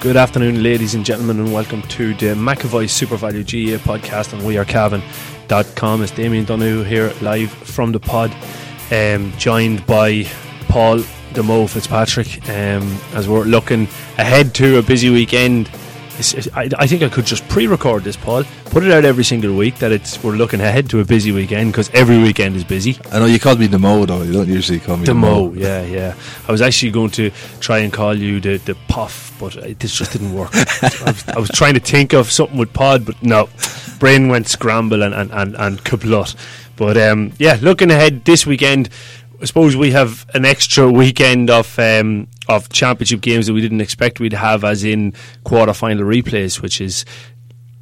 Good afternoon, ladies and gentlemen, and welcome to the McAvoy Super Value GAA podcast on wearecavan.com. It's Damien Donoghue here live from the pod, um, joined by Paul DeMo Fitzpatrick um, as we're looking ahead to a busy weekend I, I, think I could just pre-record this, Paul. Put it out every single week that it's we're looking ahead to a busy weekend because every weekend is busy. I know you called me Demo though. You don't usually call me Demo. Demo. Yeah, yeah. I was actually going to try and call you the the Puff, but this just didn't work. I, was, I, was, trying to think of something with Pod, but no, brain went scramble and and and, and kaplut. But um, yeah, looking ahead this weekend. I suppose we have an extra weekend of um, of championship games that we didn't expect we'd have, as in quarter final replays, which is,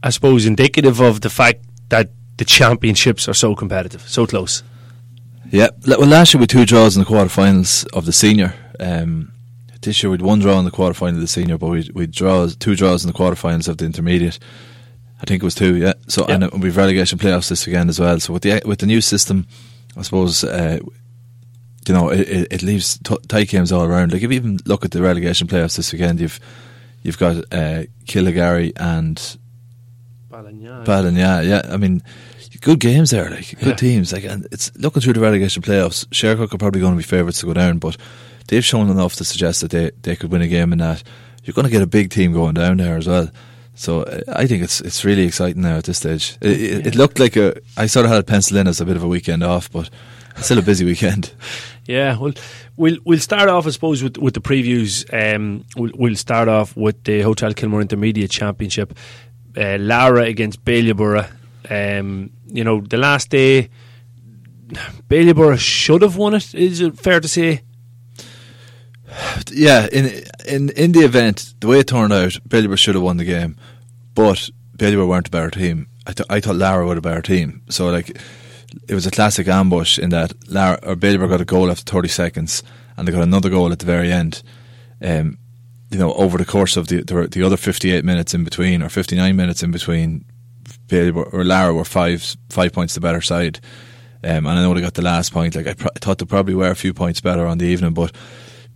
I suppose, indicative of the fact that the championships are so competitive, so close. Yeah, well, last year we had two draws in the quarterfinals of the senior. Um, this year we'd one draw in the quarterfinal of the senior, but we we draw two draws in the quarterfinals of the intermediate. I think it was two, yeah. So yeah. and we've relegation playoffs this weekend as well. So with the with the new system, I suppose uh, you know, it, it leaves t- tight games all around. Like if you even look at the relegation playoffs this weekend, you've you've got uh, Killygarry and Ballinagh. yeah. I mean, good games there, like good yeah. teams. Like, and it's looking through the relegation playoffs. Shercock are probably going to be favourites to go down, but they've shown enough to suggest that they they could win a game in that. You're going to get a big team going down there as well. So uh, I think it's it's really exciting now at this stage. It, it, yeah. it looked like a I sort of had it penciled in as a bit of a weekend off, but still a busy weekend. Yeah, well, we'll we'll start off, I suppose, with with the previews. Um, we'll, we'll start off with the Hotel Kilmore Intermediate Championship. Uh, Laragh against Bailieborough. Um, you know, the last day, Bailieborough should have won it. Is it fair to say? Yeah, in in in the event, the way it turned out, Bailieborough should have won the game, but Bailieborough weren't a better team. I, th- I thought Laragh were a better team. So like it was a classic ambush in that Laragh, or Bailieborough got a goal after 30 seconds and they got another goal at the very end. Um, you know, over the course of the, the, the other 58 minutes in between or 59 minutes in between, Bailieborough or Laragh were five five points the better side. Um, and I know they got the last point. Like I, pr- I thought they probably were a few points better on the evening, but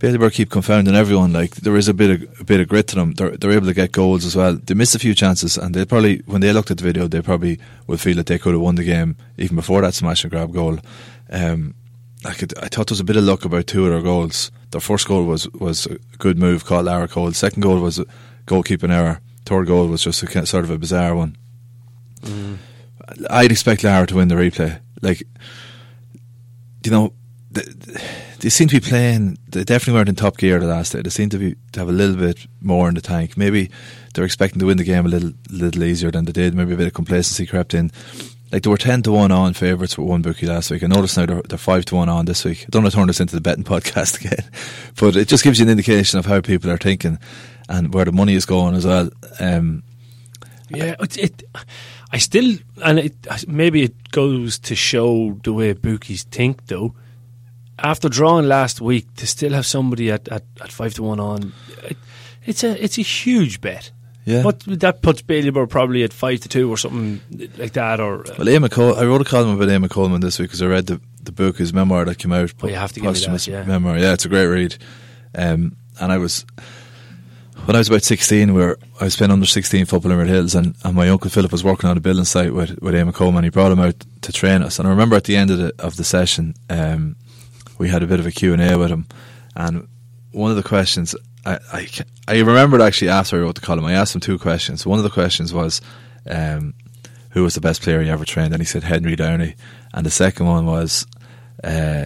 Bailieborough keep confounding everyone. Like there is a bit of a bit of grit to them. They're they're able to get goals as well. They missed a few chances, and they probably when they looked at the video, they probably would feel that they could have won the game even before that smash and grab goal. Um, I could, I thought there was a bit of luck about two of their goals. Their first goal was was a good move, called Lara Cole. Second goal was a goalkeeping error. Third goal was just a sort of a bizarre one. Mm. I'd expect Laragh to win the replay. Like, you know. The, the, they seem to be playing. They definitely weren't in top gear the last day. They seem to be to have a little bit more in the tank. Maybe they're expecting to win the game a little little easier than they did. Maybe a bit of complacency crept in. Like they were ten to one on favourites with one bookie last week. I notice now they're, they're five to one on this week. I don't want to turn this into the betting podcast again, but it just gives you an indication of how people are thinking and where the money is going as well. Um, yeah, it, it, I still, and it, maybe it goes to show the way bookies think, though after drawing last week to still have somebody at, at, at five to one on, it, it's a it's a huge bet. Yeah, but that puts Bailieborough probably at five to two or something like that. Or uh, well, Eamon Col- I wrote a column about Eamon Coleman this week because I read the the book, his memoir that came out. Oh, you have to give that, yeah. memoir. Yeah, it's a great read. Um, and I was when I was about sixteen, we were I was playing under sixteen football in Red Hills, and, and my uncle Philip was working on a building site with with Eamon Coleman. He brought him out to train us, and I remember at the end of the of the session. Um, we had a bit of a Q&A with him. And one of the questions, I, I, I remembered actually after I wrote the column, I asked him two questions. One of the questions was, um, who was the best player he ever trained? And he said Henry Downey. And the second one was, uh,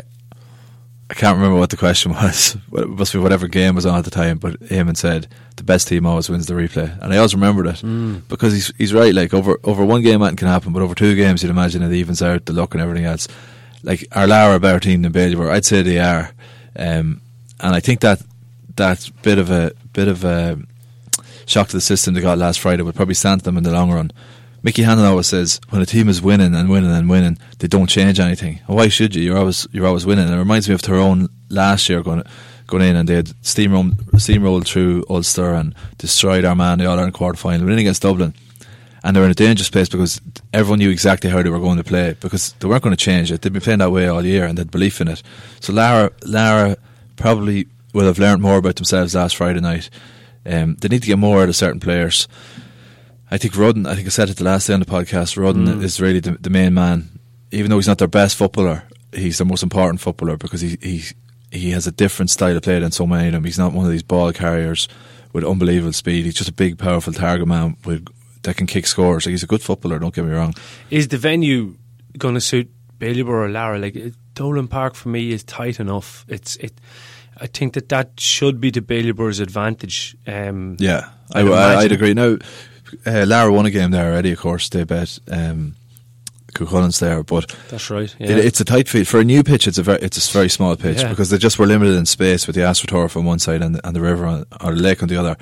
I can't remember what the question was. It must be whatever game was on at the time. But Eamon said the best team always wins the replay, and I always remembered it mm. because he's he's right. Like over over one game, that can happen, but over two games, you'd imagine it evens out the luck and everything else like are Laragh a better team than? I'd say they are, um, and I think that that bit of a bit of a shock to the system they got last Friday would probably stand them in the long run. Mickey Hannon always says when a team is winning and winning and winning, they don't change anything. why should you? You're always you're always winning. And it reminds me of Tyrone last year going going in and they had steamrolled, steamrolled through Ulster and destroyed Armagh in the All Ireland quarter final, winning against Dublin. And they're in a dangerous place because everyone knew exactly how they were going to play because they weren't going to change it. They'd been playing that way all year and they had belief in it. So Laragh, Laragh probably will have learned more about themselves last Friday night. Um, they need to get more out of certain players. I think Rudden, I think I said it the last day on the podcast, Rudden mm. is really the, the, main man. Even though he's not their best footballer, he's the most important footballer because he, he, he has a different style of play than so many of them. He's not one of these ball carriers with unbelievable speed. He's just a big, powerful target man with, that can kick scores. Like he's a good footballer, don't get me wrong. Is the venue going to suit Ballybor or Laragh? Like, Dolan Park for me is tight enough. It's it I think that that should be to Baileybur's advantage. Um, yeah, I, would agree. Now, uh, Laragh won a game there already. Of course, they bet um, Cuchulain's there, but that's right. Yeah. It, it's a tight field for a new pitch. It's a very it's a very small pitch yeah. because they just were limited in space with the AstroTurf on one side and, and the river on, or the lake on the other.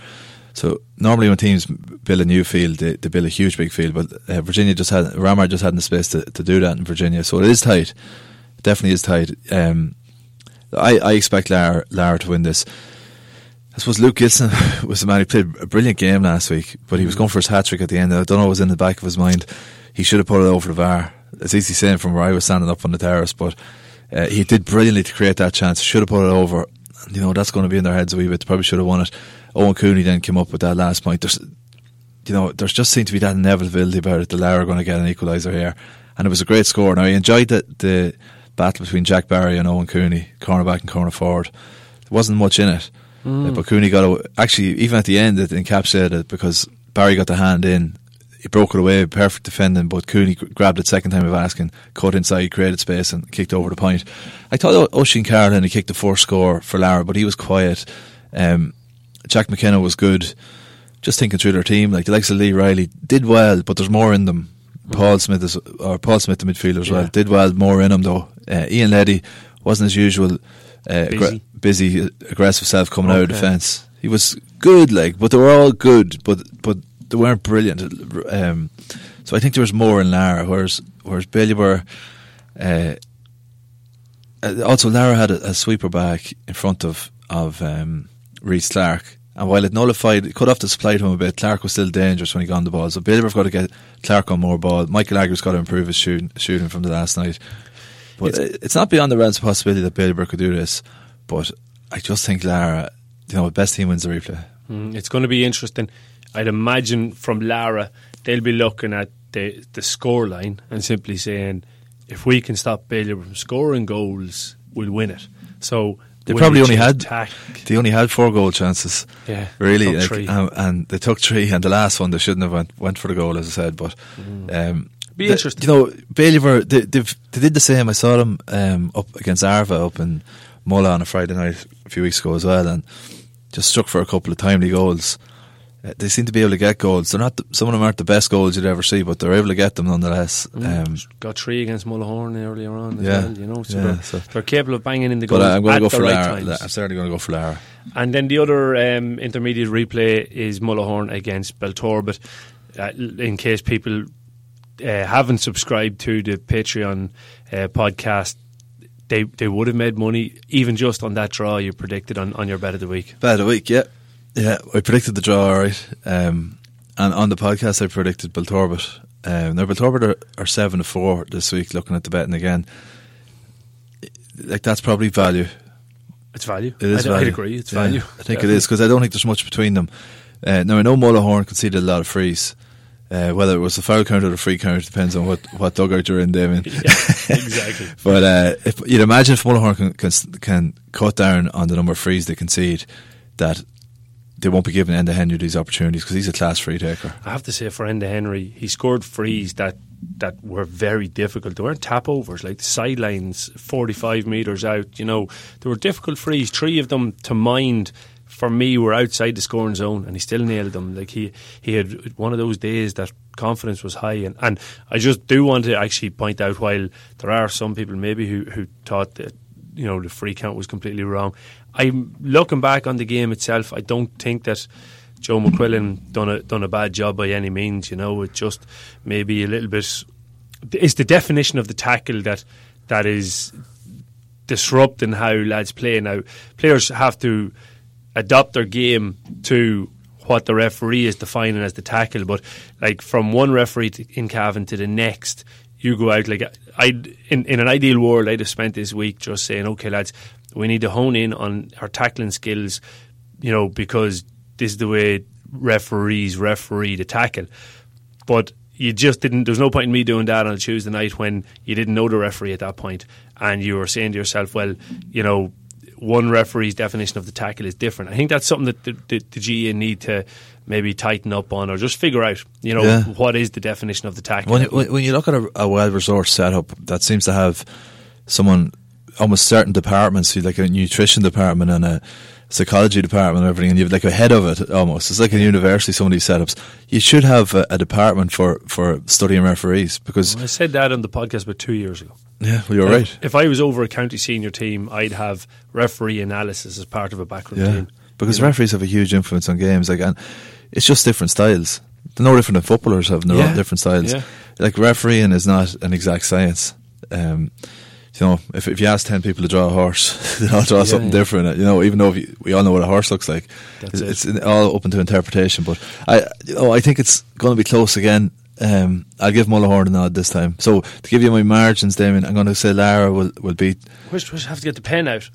So normally when teams build a new field, they, they build a huge big field. But uh, Virginia just had Ramor just hadn't the space to, to do that in Virginia, so it is tight. It definitely is tight. Um, I, I expect Laragh, Laragh to win this. I suppose Luke Gilson was the man who played a brilliant game last week, but he was going for his hat trick at the end. I don't know what was in the back of his mind. He should have put it over the bar. It's easy saying from where I was standing up on the terrace, but uh, he did brilliantly to create that chance. Should have put it over. You know, that's going to be in their heads a wee bit. Probably should have won it. Owen Cooney then came up with that last point. There's, you know, there's just seemed to be that inevitability about it. The Laragh are going to get an equaliser here. And it was a great score. Now, I enjoyed the, the battle between Jack Barry and Owen Cooney, cornerback and corner forward. There wasn't much in it, mm. but Cooney got a, actually even at the end it encapsulated it because Barry got the hand in. He broke it away, perfect defending, but Cooney grabbed it second time of asking, cut inside, created space, and kicked over the point. I thought Oisin Carolan he kicked the fourth score for Laragh, but he was quiet. Um, Jack McKenna was good. Just thinking through their team, like the likes of Lee Riley did well, but there's more in them. Paul Smith is, or Paul Smith, the midfielder as yeah. well, did well. More in him though. Uh, Ian Leddy wasn't as usual. Uh, busy. Aggra- busy, aggressive self coming okay. out of defence. He was good, like, but they were all good, but but they weren't brilliant. Um, so I think there was more in Laragh, whereas whereas Bailey were. Uh, uh, also, Lara had a, a, sweeper back in front of of um, Reese Clark and while it nullified, it cut off the supply to him a bit, Clark was still dangerous when he got on the ball. So Bailiff got to get Clark on more ball. Michael Agger's got to improve his shooting, shooting from the last night. But it's, it's not beyond the realms of possibility that Bailiff could do this. But I just think Laragh, you know, the best team wins the replay. Mm, it's going to be interesting. I'd imagine from Laragh, they'll be looking at the the score line and simply saying, if we can stop Bailiff from scoring goals, we'll win it. So they probably only had attack. they only had four goal chances. Yeah, really, like, um, and they took three, and the last one they shouldn't have went went for the goal, as I said. But mm. um, be the, interesting. You know, Bailey they, they did the same. I saw them um, up against Arva up in Mullagh on a Friday night a few weeks ago as well, and just struck for a couple of timely goals. Uh, they seem to be able to get goals. They're not the, some of them aren't the best goals you'd ever see, but they're able to get them nonetheless. Mm. Um, Got three against Mullahoran earlier on as yeah, well, you know. So, yeah, they're, so they're, capable of banging in the goals. But I'm going to go for right Laragh. I'm certainly going to go for Laragh. And then the other um, intermediate replay is Mullahoran against Beltor. But uh, in case people uh, haven't subscribed to the Patreon uh, podcast, they they would have made money even just on that draw you predicted on, on your bet of the week. Bet of the week, yeah. Yeah, I predicted the draw all right. Um, and on the podcast, I predicted Belturbet. Um, now, Belturbet are, are 7 to 4 this week, looking at the betting again. Like, that's probably value. It's value. It is I'd, value. I'd agree. It's yeah, value. I think it is because I don't think there's much between them. Uh, now, I know Mullahoran conceded a lot of frees. Uh, whether it was the foul count or the free count depends on what, what dugout you're in, Damien. Yeah, exactly. but uh, if you'd imagine if Mullahoran can, can, can cut down on the number of frees they concede, that they won't be giving Enda Henry these opportunities because he's a class free taker. I have to say for Enda Henry, he scored frees that that were very difficult. They weren't tap overs, like the sidelines, forty five metres out. You know, they were difficult frees. Three of them to mind for me were outside the scoring zone, and he still nailed them. Like he he had one of those days that confidence was high, and, and I just do want to actually point out while there are some people maybe who who thought that you know the free count was completely wrong. I'm looking back on the game itself. I don't think that Joe McQuillan done a done a bad job by any means. You know, it just maybe a little bit. It's the definition of the tackle that that is disrupting how lads play now. Players have to adapt their game to what the referee is defining as the tackle. But like from one referee in Cavan to the next, you go out like I in in an ideal world, I'd have spent this week just saying, okay, lads, we need to hone in on our tackling skills, you know, because this is the way referees referee the tackle. But you just didn't. There's no point in me doing that on a Tuesday night when you didn't know the referee at that point, and you were saying to yourself, well, you know, one referee's definition of the tackle is different. I think that's something that the, the, the GAA need to maybe tighten up on or just figure out, you know, Yeah. what is the definition of the tackle. When, when, when you look at a, a well resourced setup that seems to have someone, almost certain departments, like a nutrition department and a psychology department and everything, and you've like a head of it almost. It's like a university, some of these setups. You should have a, a department for, for studying referees because, I said that on the podcast about two years ago. yeah, well, you're If- right. If I was over a county senior team, I'd have referee analysis as part of a backroom Yeah, team. Because know? referees have a huge influence on games. Like, and it's just different styles. They're no different than footballers having their Yeah. own different styles. Yeah. Like refereeing is not an exact science. Um, you know, if if you ask ten people to draw a horse, they all draw Yeah, something yeah. different. You know, even though you, we all know what a horse looks like, That's it. it's, it's all open to interpretation. But I, you know, I think it's going to be close again. Um, I'll give Mullahoran a nod this time. So to give you my margins, Damien, I'm going to say Laragh will, will beat wish I have to get the pen out.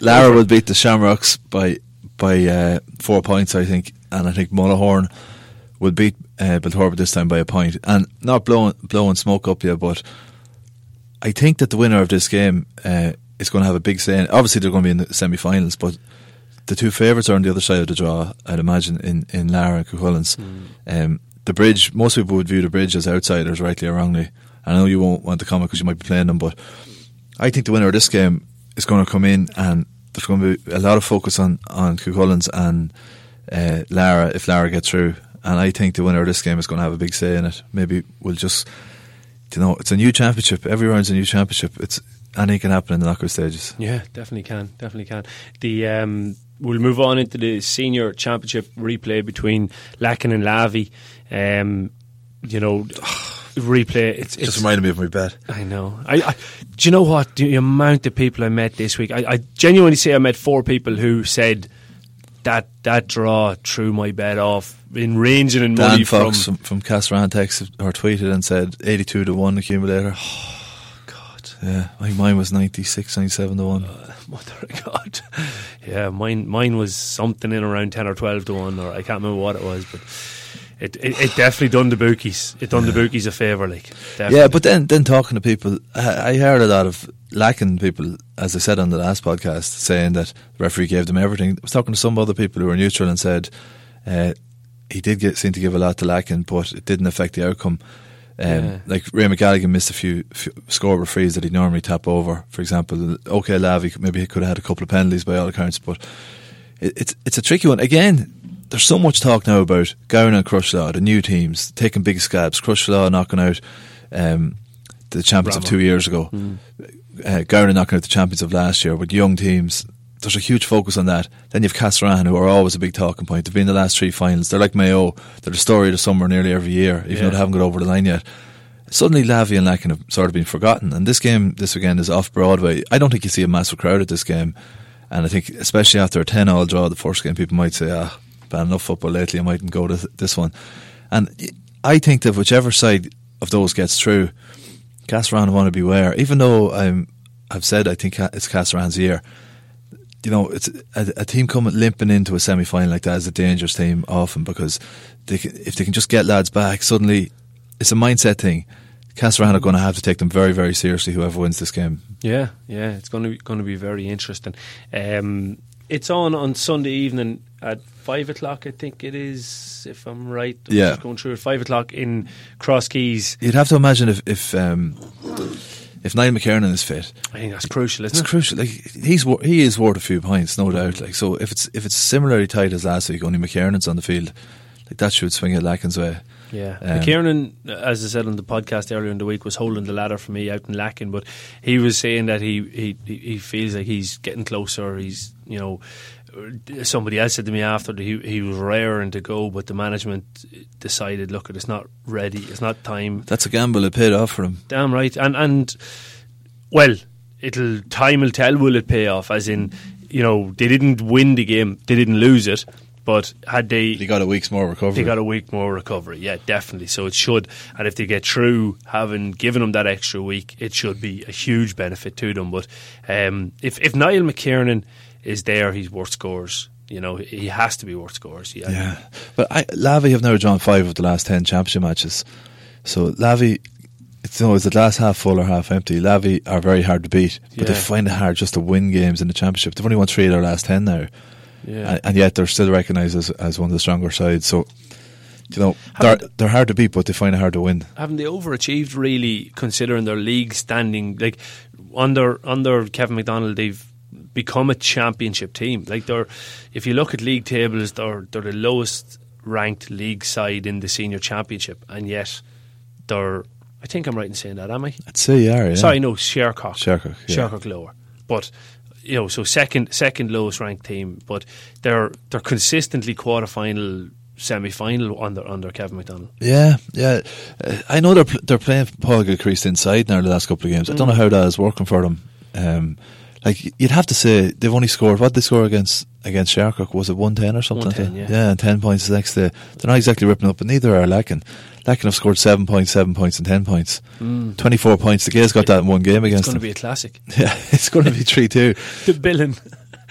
Laragh will beat the Shamrocks by by uh, four points, I think, and I think Mullahoran will beat uh, Belturbet this time by a point. and not blowing blowing smoke up yet, but I think that the winner of this game uh, is going to have a big say. In, obviously, they're going to be in the semi-finals, but the two favourites are on the other side of the draw. I'd imagine in in Laragh and Cuchulains. Um, the bridge, most people would view the bridge as outsiders, rightly or wrongly. I know you won't want to comment because you might be playing them, but I think the winner of this game is going to come in and there's going to be a lot of focus on on Cuchulains and uh, Laragh if Laragh gets through. And I think the winner of this game is going to have a big say in it. Maybe we'll just, you know, it's a new championship. Every round's a new championship. It's anything can happen in the knockout stages. Yeah, definitely can, definitely can. The um, we'll move on into the senior championship replay between Lacken and Lavey. Um, you know, replay. It's, Just reminded me of my bet. I know. I, I do you know what the amount of people I met this week? I, I genuinely say I met four people who said that that draw threw my bet off in ranging in money Dan Fox from. from, from texted or tweeted and said 82 to 1 accumulator. Oh, God, Yeah, I think mine was 96, 97 to 1. Uh, mother of God. Yeah, mine mine was something in around ten or twelve to one, or I can't remember what it was, but. It, it, it definitely done the bookies. It done the bookies a favour, like definitely. Yeah, but then then talking to people, I, I heard a lot of Lacken people, as I said on the last podcast, saying that the referee gave them everything. I was talking to some other people who were neutral and said uh, he did get seem to give a lot to Lacken, but it didn't affect the outcome. Um, Yeah. Like Raymond Galligan missed a few, few score referees that he'd normally tap over. For example, OK Lavey maybe he could have had a couple of penalties by all accounts, but it, it's it's a tricky one. Again, there's so much talk now about Gowna and Crosserlough, the new teams taking big scabs. Crosserlough knocking out um, the champions of two years ago. Uh, Gowna knocking out the champions of last year with young teams. There's a huge focus on that. Then you've Castlerahan, who are always a big talking point. They've been in the last three finals. They're like Mayo. They're the story of the summer nearly every year, even Yeah. though they haven't got over the line yet. Suddenly, Lavey and Lacken have sort of been forgotten. And this game this weekend is off Broadway. I don't think you see a massive crowd at this game. And I think, especially after a 10 all draw the first game, people might say, ah, bad enough football lately, I mightn't go to th- this one. And I think that whichever side of those gets through, Castlerahan want to beware. Even though I'm, I've said I think it's Castlerahan's year, you know, it's a, a team coming limping into a semi final like that is a dangerous team often because they if they can just get lads back, suddenly it's a mindset thing. Castlerahan are going to have to take them very, very seriously. Whoever wins this game, Yeah, yeah, it's going to be, going to be very interesting. Um, it's on on Sunday evening at five o'clock, I think it is, if I'm right. I'm Yeah. going through at five o'clock in Cross Keys. you'd have to imagine if if um, if Niall McKernan is fit, I think that's crucial, It's it? crucial. Like he's he is worth a few points, no doubt. Like so, if it's if it's similarly tight as last week, only McKernan's on the field, like that should swing it Lacken's way. Yeah, Um, McKiernan, as I said on the podcast earlier in the week, was holding the ladder for me out in Lacken, but he was saying that he he he feels like he's getting closer. He's you know. Somebody else said to me after that he he was raring to go, but the management decided, look, it's not ready, it's not time. That's a gamble. It paid off for him. Damn right, and and well, it'll time will tell. Will it pay off? As in, you know, they didn't win the game, they didn't lose it, but had they He got a week's more recovery. they got a week more recovery, yeah, definitely. So it should, and if they get through having given them that extra week, it should be a huge benefit to them. But um, if if Niall McKiernan is there, he's worth scores. You know, he has to be worth scores. Yeah, Yeah, but I, Lavey have now drawn five of the last ten championship matches. So Lavey, it's you know, is the glass half full or half empty? Lavey are very hard to beat, but they find it hard just to win games in the championship. They've only won three of their last ten now, yeah. and, and yet they're still recognised as, as one of the stronger sides. So, you know, they're, they're hard to beat, but they find it hard to win. haven't they overachieved really considering their league standing like under under Kevin McDonald they've become a championship team like they're if you look at league tables they're they're the lowest ranked league side in the senior championship and yet they're I think I'm right in saying that am I I'd say you are. Yeah. sorry no Shercock Shercock, yeah. Shercock lower but you know so second second lowest ranked team but they're they're consistently quarter final semi final under under Kevin McDonald Yeah, yeah. Uh, I know they're pl- they're playing Paul Gilchrist inside now the last couple of games. I don't Mm. know how that is working for them. Um, like you'd have to say they've only scored what they score against against Shercock was it one ten or something? 110, like that? yeah. and ten points the next day. They're not exactly ripping up, but neither are Lacken. Lacken have scored seven points, seven points, and ten points. Twenty four points. The Gaels got that in one game against. it's going to be a classic yeah, it's going to be three two. the billing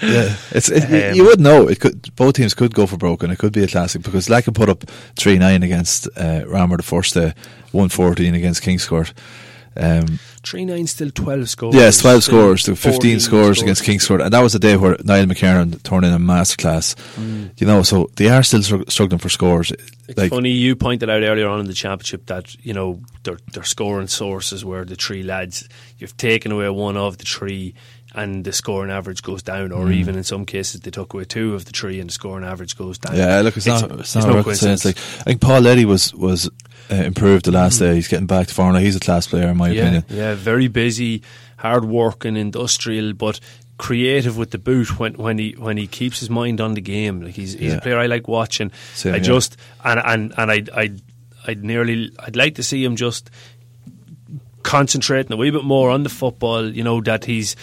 Yeah, it's it, Um, you would know it could. Both teams could go for broken. It could be a classic because Lacken put up three nine against uh, Ramor the first day, one fourteen against Kingscourt. Um, Three nine still twelve scores. yes, twelve scores to fifteen 14 scores against Kingscourt, and that was the day where Niall McCarron turned in a masterclass. You know, so they are still struggling for scores. It's Like, funny you pointed out earlier on in the championship that you know their their scoring sources were the three lads. You've taken away one of the three, and the scoring average goes down, or Mm. even in some cases they took away two of the three, and the scoring average goes down. yeah, look, it's, not. It's it's not no coincidence. Like, I think Paul Letty was was uh, improved the last day. He's getting back to form. now. He's a class player, in my yeah, opinion. yeah, very busy, hard working, industrial, but creative with the boot when, when he when he keeps his mind on the game. Like he's he's Yeah. a player I like watching. Same I just and and and I I I'd nearly I'd like to see him just concentrating a wee bit more on the football. You know that he's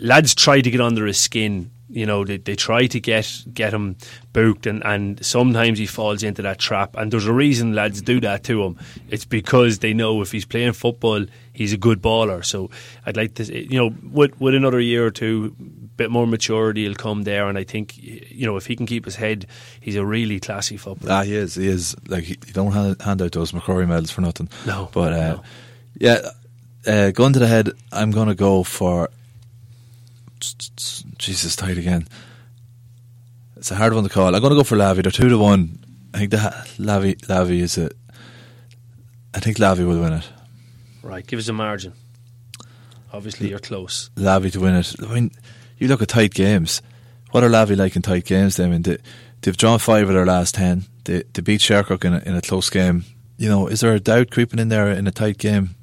lads try to get under his skin. You know they they try to get get him booked, and and sometimes he falls into that trap. And there's a reason lads do that to him. It's because they know if he's playing football, he's a good baller. So I'd like to, you know, with with another year or two. Bit more maturity will come there, and I think you know if he can keep his head, he's a really classy footballer. Ah, he is. He is. Like he, you don't hand, hand out those MacRory medals for nothing. No, but uh, no. yeah, uh, going to the head. I'm going to go for. Jesus, tight again. It's a hard one to call. I'm going to go for Lavey. They're two to one. I think ha- Lavey Lavey is a. I think Lavey will win it. Right, give us a margin. Obviously, you're close. Lavey to win it. I mean, you look at tight games. What are Lavey like in tight games? Then I mean, they, they've drawn five of their last ten. They, they beat Shercock in a, in a close game. You know, is there a doubt creeping in there in a tight game?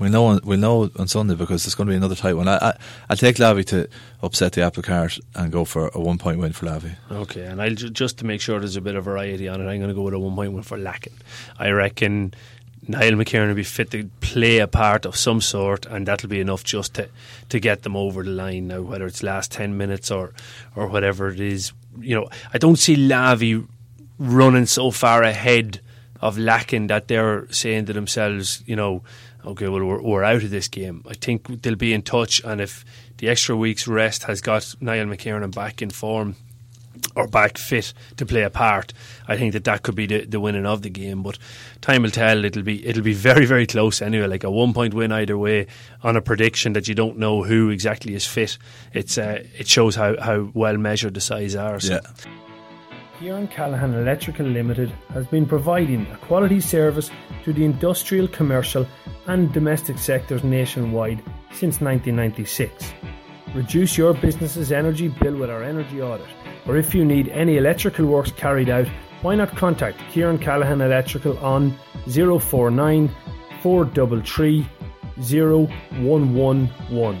We'll know. We'll know on Sunday because it's going to be another tight one. I, I I'll take Lavey to upset the apple cart and go for a one point win for Lavey. Okay, and I'll ju- just to make sure there's a bit of variety on it, I'm going to go with a one point one for Lacken. I reckon Niall McKiernan will be fit to play a part of some sort, and that'll be enough just to, to get them over the line. Now, whether it's last ten minutes or or whatever it is, you know, I don't see Lavey running so far ahead of Lacken that they're saying to themselves, you know, okay, well, we're, we're out of this game. I think they'll be in touch, and if the extra week's rest has got Niall McKiernan back in form or back fit to play a part, I think that that could be the, the winning of the game. But time will tell. It'll be it'll be very very close anyway. Like a one point win either way on a prediction that you don't know who exactly is fit. It's uh, it shows how, how well measured the sides are. So. Kieran Callahan Electrical Limited has been providing a quality service to the industrial, commercial, and domestic sectors nationwide since 1996. Reduce your business's energy bill with our energy audit, or if you need any electrical works carried out, why not contact Kieran Callahan Electrical on 049 433 0111.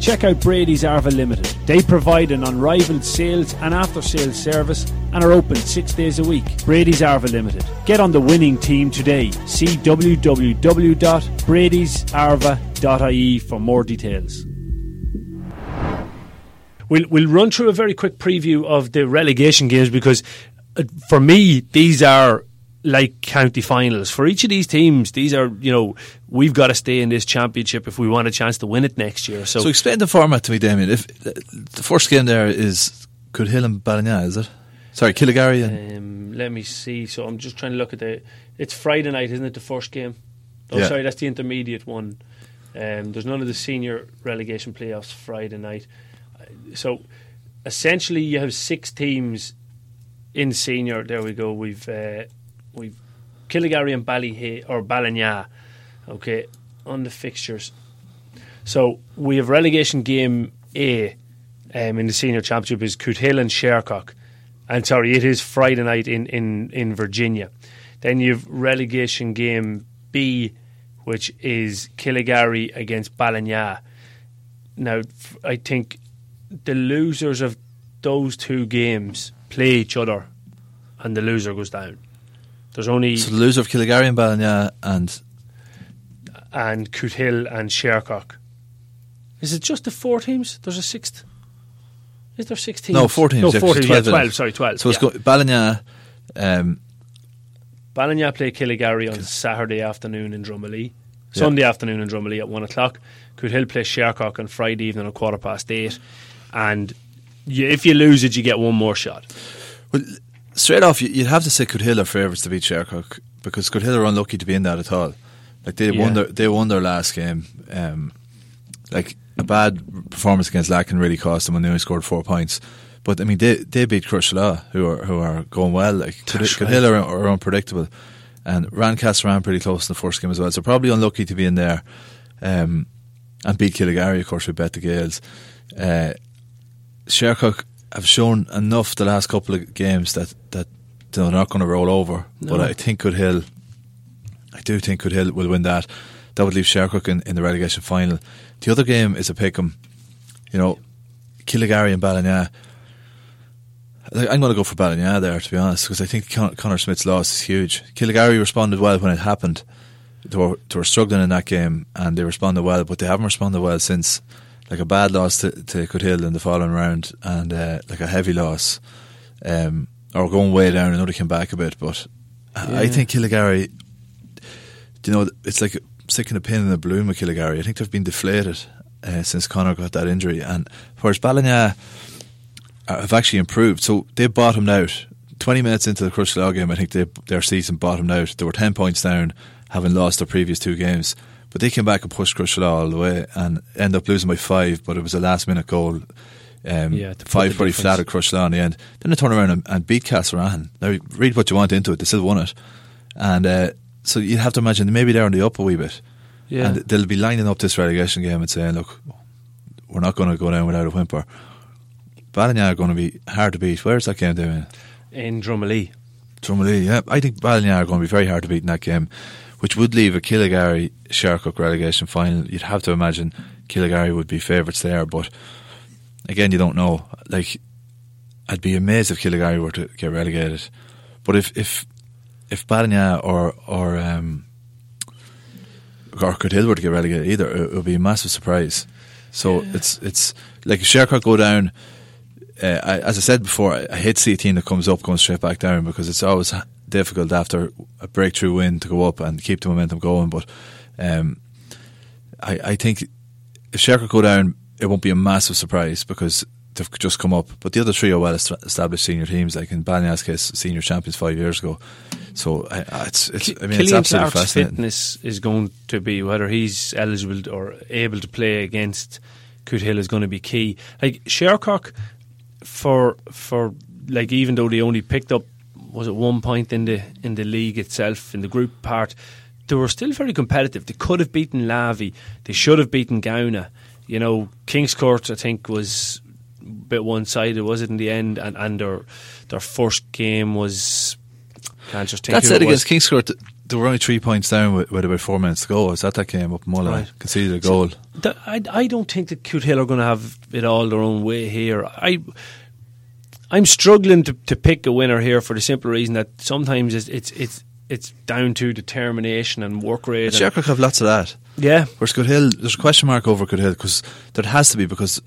check out Brady's Arva Limited. They provide an unrivaled sales and after sales service and are open six days a week. Brady's Arva Limited. Get on the winning team today. See www.bradysarva.ie for more details. We'll, we'll run through a very quick preview of the relegation games because uh, for me, these are like county finals for each of these teams. These are you know we've got to stay in this championship if we want a chance to win it next year. So, so explain the format to me, Damien. If the first game there is Cootehill and Ballinagh, is it? Sorry, Killygarry. Um, let me see. So I'm just trying to look at the. It's Friday night, isn't it? The first game. Oh, yeah. sorry, that's the intermediate one. Um, there's none of the senior relegation playoffs Friday night. So essentially, you have six teams in senior. There we go. We've uh, we've Killygarry and Ballyhay or Ballinagh. Okay, on the fixtures. So we have relegation game A um, in the senior championship is Cootehill and Shercock. And sorry, it is Friday night in, in, in Virginia. Then you have relegation game B, which is Killygarry against Ballinagh. Now, I think the losers of those two games play each other, and the loser goes down. There's only so the loser of Killygarry and Ballinagh and and Cootehill and Shercock. Is it just the four teams? There's a sixth. Is there six teams? No, four teams. No, four teams. 12, yeah, 12 sorry, 12. So yeah. it's go- Ballinagh. Um, Ballinagh play Killygarry on Saturday afternoon in Drumalee. Sunday yeah. afternoon in Drumalee at one o'clock. Cootehill play Shercock on Friday evening at quarter past eight. And you, if you lose it, you get one more shot. Well, straight off, you'd have to say Cootehill are favourites to beat Shercock because Cootehill are unlucky to be in that at all. Like they yeah. won their they won their last game. Um, like a bad performance against Lacken really cost them when they only scored four points. But I mean, they they beat Crosserlough, who are who are going well. Like Cootehill right. are, are, unpredictable, and Rancaster ran pretty close in the first game as well. So probably unlucky to be in there. Um, and beat Killygarry, of course, we bet the Gaels. Uh, Shercock have shown enough the last couple of games that that they're not going to roll over. No. But I think Cootehill, I do think Cootehill will win that. That would leave Shercock in, in the relegation final. The other game is a pick'em. You know, Killygarry and Ballinagh. I'm going to go for Ballinagh there, to be honest, because I think Con- Connor Smith's loss is huge. Killygarry responded well when it happened. They were, they were struggling in that game, and they responded well, but they haven't responded well since like a bad loss to, to Cootehill in the following round and uh, like a heavy loss um, or going way down and only came back a bit but yeah. I think Killygarry you know it's like sticking a pin in the balloon with Killygarry I think they've been deflated uh, since Connor got that injury. And whereas Ballinagh have actually improved. So they bottomed out. 20 minutes into the Crosserlough game I think they, their season bottomed out. They were 10 points down having lost their previous two games but they came back and pushed Crosserlough all the way and end up losing by five, but it was a last minute goal. Um, yeah, five pretty flat at Crosserlough in the end. Then they turn around and, and beat Castlerahan. Now, read what you want into it, they still won it. And uh, so you have to imagine maybe they're on the up a wee bit. Yeah. And they'll be lining up this relegation game and saying, look, we're not going to go down without a whimper. Ballinagh are going to be hard to beat. Where's that game doing? In Drumalee. Drumalee, yeah. I think Ballinagh are going to be very hard to beat in that game which would leave a Killygarry Shercock relegation final. You'd have to imagine Killygarry would be favourites there, but again, you don't know. Like, I'd be amazed if Killygarry were to get relegated. But if if if Ballinagh or or um, or Cootehill were to get relegated either, it, would be a massive surprise. So yeah. it's it's like if Shercock go down. Uh, I, as I said before, I, I hate to see a team that comes up going straight back down because it's always difficult after a breakthrough win to go up and keep the momentum going. But um, I, I think if Shercock go down, it won't be a massive surprise because they've just come up. But the other three are well established senior teams, like in Ballinas's case, senior champions five years ago. So I, I- it's, it's I mean, it's Killian absolutely Clark's fascinating. fitness is going to be whether he's eligible or able to play against Cootehill is going to be key. Like Shercock, for for like even though they only picked up was at one point in the in the league itself in the group part, they were still very competitive. They could have beaten Lavey. They should have beaten Gowna. You know, Kingscourt I think was a bit one sided, was it in the end? And and their their first game was. Can't just think That who it against Kingscourt, th- they were only three points down with, with about four minutes to go. Is that that game up Mullagh? Right. Conceded a goal. Th- I, I don't think that Cootehill are going to have it all their own way here. I I'm struggling to, to pick a winner here for the simple reason that sometimes it's it's it's, it's down to determination and work rate. and- Shercock have lots of that. yeah, Whereas Cootehill, there's a question mark over Cootehill because there has to be because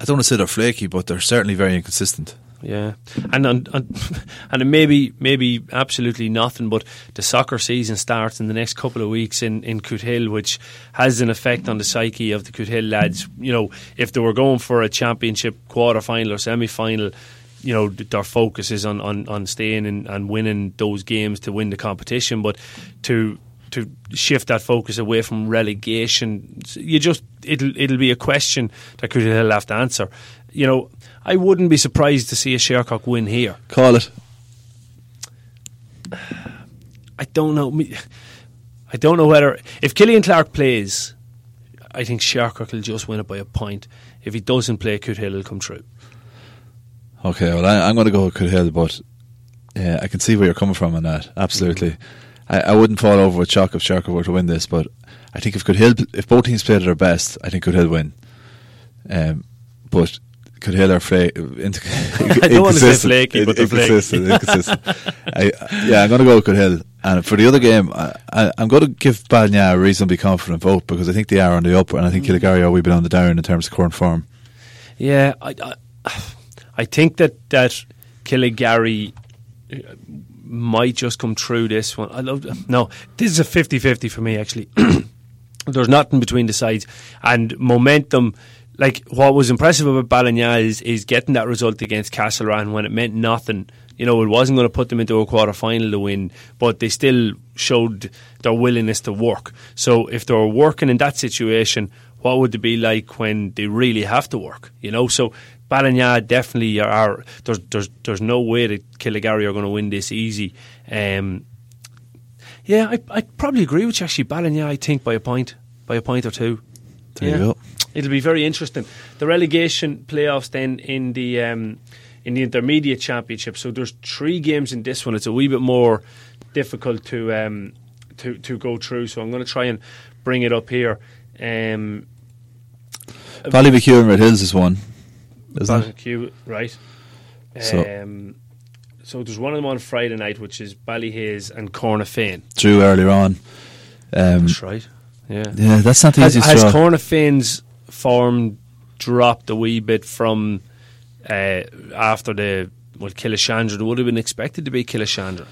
I don't want to say they're flaky, but they're certainly very inconsistent. yeah, and and and, maybe maybe absolutely nothing. But the soccer season starts in the next couple of weeks in in Hill, which has an effect on the psyche of the Hill lads. You know, if they were going for a championship quarter final or semi final. You know th- their focus is on, on, on staying and, and winning those games to win the competition, but to to shift that focus away from relegation, you just it'll it'll be a question that could have to answer. You know, I wouldn't be surprised to see a Shercock win here. Call it. I don't know. I don't know whether if Killian Clark plays, I think Shercock will just win it by a point. If he doesn't play, Hill will come through. Okay, well, I, I'm going to go with Cootehill, but yeah, I can see where you're coming from on that. Absolutely. I, I wouldn't fall over with shock if Shercock were to win this, but I think if Cootehill, if both teams played at their best, I think Cootehill win. Um, but Cootehill are fla- inc- I don't wanna say flaky, but inconsistent. inconsistent. I, yeah, I'm going to go with Cootehill. And for the other game, I, I, I'm going to give Ballinagh a reasonably confident vote because I think they are on the up, and I think Killygarry are a wee bit on the down in terms of current form. Yeah, I, I, I think that that Killygarry uh, might just come through this one. I love no. This is a 50-50 for me actually. There's nothing between the sides and momentum. Like what was impressive about Ballinagh is is getting that result against Castlerahan when it meant nothing. You know, it wasn't going to put them into a quarter final to win, but they still showed their willingness to work. So if they were working in that situation, what would it be like when they really have to work? You know, so Ballinagh definitely are. there's there's there's no way that Killygarry are going to win this easy. Um, yeah, I I probably agree with you actually. Ballinagh, I think by a point, by a point or two. There you go. It'll be very interesting. The relegation playoffs then in the um, in the intermediate championship. So there's three games in this one. It's a wee bit more difficult to um, to to go through. So I'm going to try and bring it up here. Um, Ballyvick and Red Hills is one, isn't it? Barbecue, right? So- Um, so there's one of them on Friday night, which is Ballyhaise and Cornafean. Drew earlier on. Um, That's right. Yeah. yeah, that's not the Has, easiest has draw. Cornafean's form dropped a wee bit from uh, after the well Killeshandra? It would have been expected to be Killeshandra.